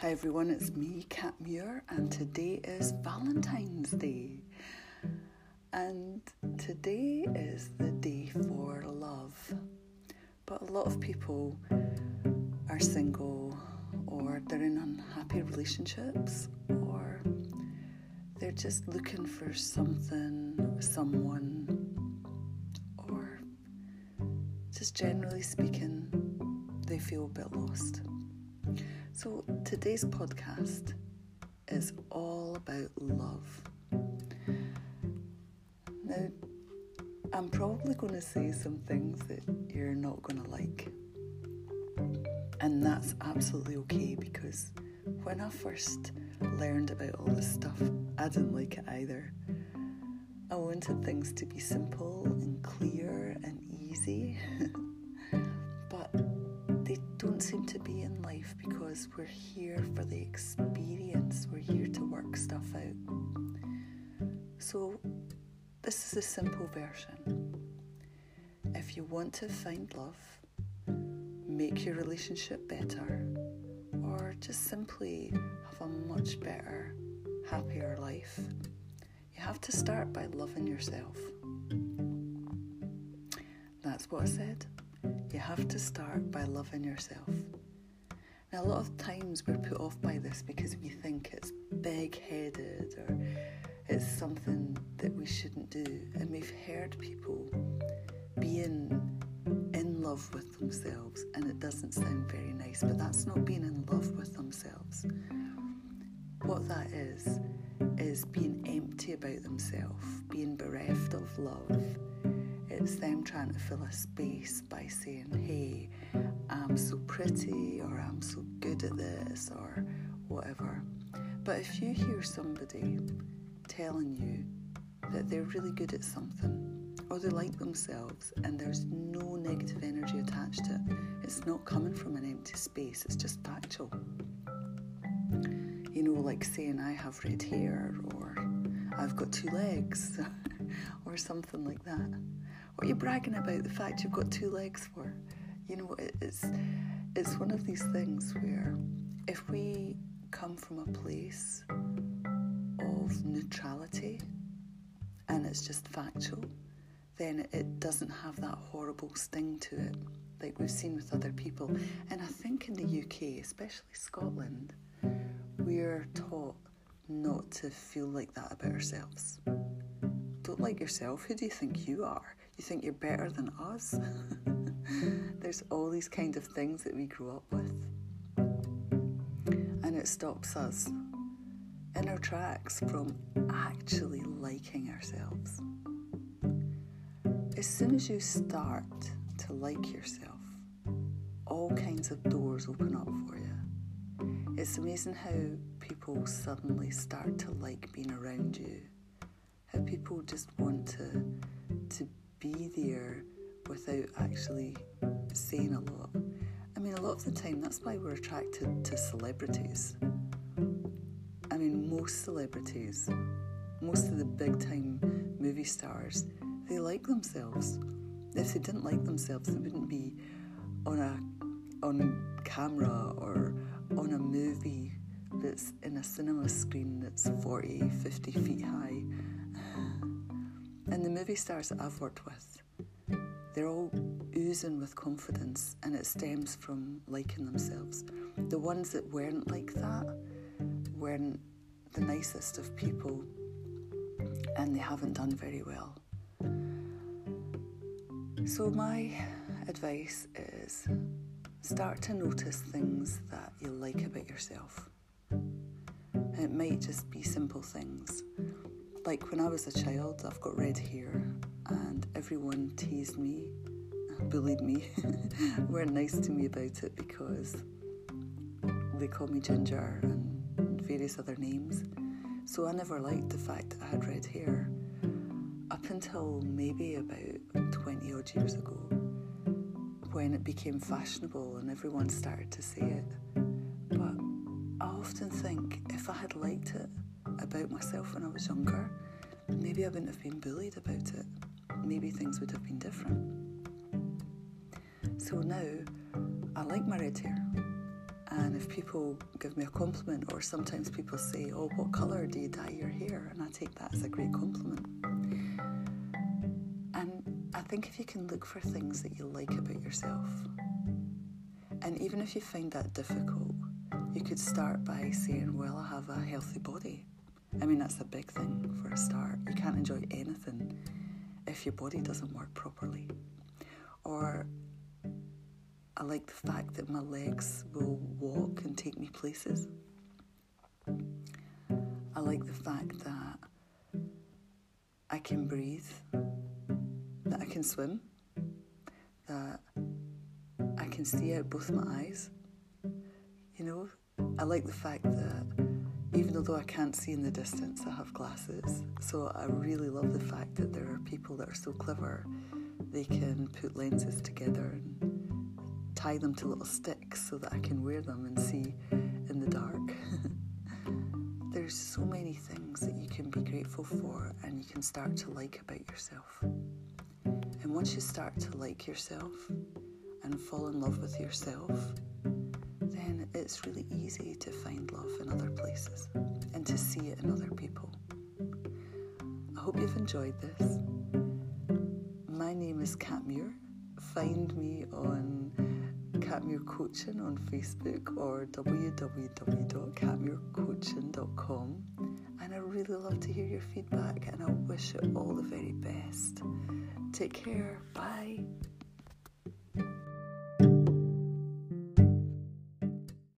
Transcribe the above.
Hi everyone, it's me, Kat Muir, and today is Valentine's Day. And today is the day for love. But a lot of people are single, or they're in unhappy relationships, or they're just looking for something, someone, or just generally speaking, they feel a bit lost. So today's podcast is all about love. Now, I'm probably going to say some things that you're not going to like. And that's absolutely okay because when I first learned about all this stuff, I didn't like it either. I wanted things to be simple and clear and easy. don't seem to be in life because we're here for the experience, we're here to work stuff out. So, this is a simple version. If you want to find love, make your relationship better, or just simply have a much better, happier life, you have to start by loving yourself. That's what I said you have to start by loving yourself. Now, a lot of times we're put off by this because we think it's big headed or it's something that we shouldn't do. And we've heard people being in love with themselves, and it doesn't sound very nice, but that's not being in love with themselves. What that is, is being empty about themselves, being bereft of love it's them trying to fill a space by saying, hey, I'm so pretty, or I'm so good at this, or whatever. But if you hear somebody telling you that they're really good at something, or they like themselves, and there's no negative energy attached to it, it's not coming from an empty space, it's just factual. You know, like saying, I have red hair, or I've got two legs, or something like that. What are you bragging about the fact you've got two legs for? You know, it's it's one of these things where if we come from a place of neutrality and it's just factual, then it doesn't have that horrible sting to it, like we've seen with other people. And I think in the UK, especially Scotland, we're taught not to feel like that about ourselves. Don't like yourself. Who do you think you are? You think you're better mm. than us? There's all these kind of things that we grew up with. And it stops us in our tracks from actually liking ourselves. As soon as you start to like yourself, all kinds of doors open up for you. It's amazing how people suddenly start to like being around you. How people just want to to be there without actually saying a lot. I mean, a lot of the time, that's why we're attracted to celebrities. I mean, most celebrities, most of the big time movie stars, they like themselves. If they didn't like themselves, they wouldn't be on a on camera or on a movie that's in a cinema screen that's 40, 50 feet high and the movie stars that I've worked with, they're all oozing with confidence and it stems from liking themselves. The ones that weren't like that weren't the nicest of people and they haven't done very well. So, my advice is start to notice things that you like about yourself. it might just be simple things like when I was a child, I've got red hair, and everyone teased me, bullied me, weren't nice to me about it because they called me Ginger and various other names. So I never liked the fact that I had red hair up until maybe about 20 odd years ago when it became fashionable and everyone started to say it. But I often think if I had liked it, about myself when I was younger, maybe I wouldn't have been bullied about it. Maybe things would have been different. So now I like my red hair And if people give me a compliment, or sometimes people say, Oh, what colour do you dye your hair? And I take that as a great compliment. And I think if you can look for things that you like about yourself, and even if you find that difficult, you could start by saying, Well, I have a healthy body. I mean, that's a big thing for a start. You can't enjoy anything if your body doesn't work properly. Or I like the fact that my legs will walk and take me places. I like the fact that I can breathe, that I can swim, that I can see out both my eyes. You know, I like the fact that even though I can't see in the distance, I have glasses. So I really love the fact that there are people that are so clever, they can put lenses together and tie them to little sticks so that I can wear them and see in the dark. There's so many things that you can be grateful for and you can start to like about yourself. And once you start to like yourself and fall in love with yourself, then it's really easy to find love in other places and to see it in other people. I hope you've enjoyed this. My name is Kat Muir. Find me on Katmuir Coaching on Facebook or www.katmuircoaching.com. And I really love to hear your feedback and I wish you all the very best. Take care. Bye.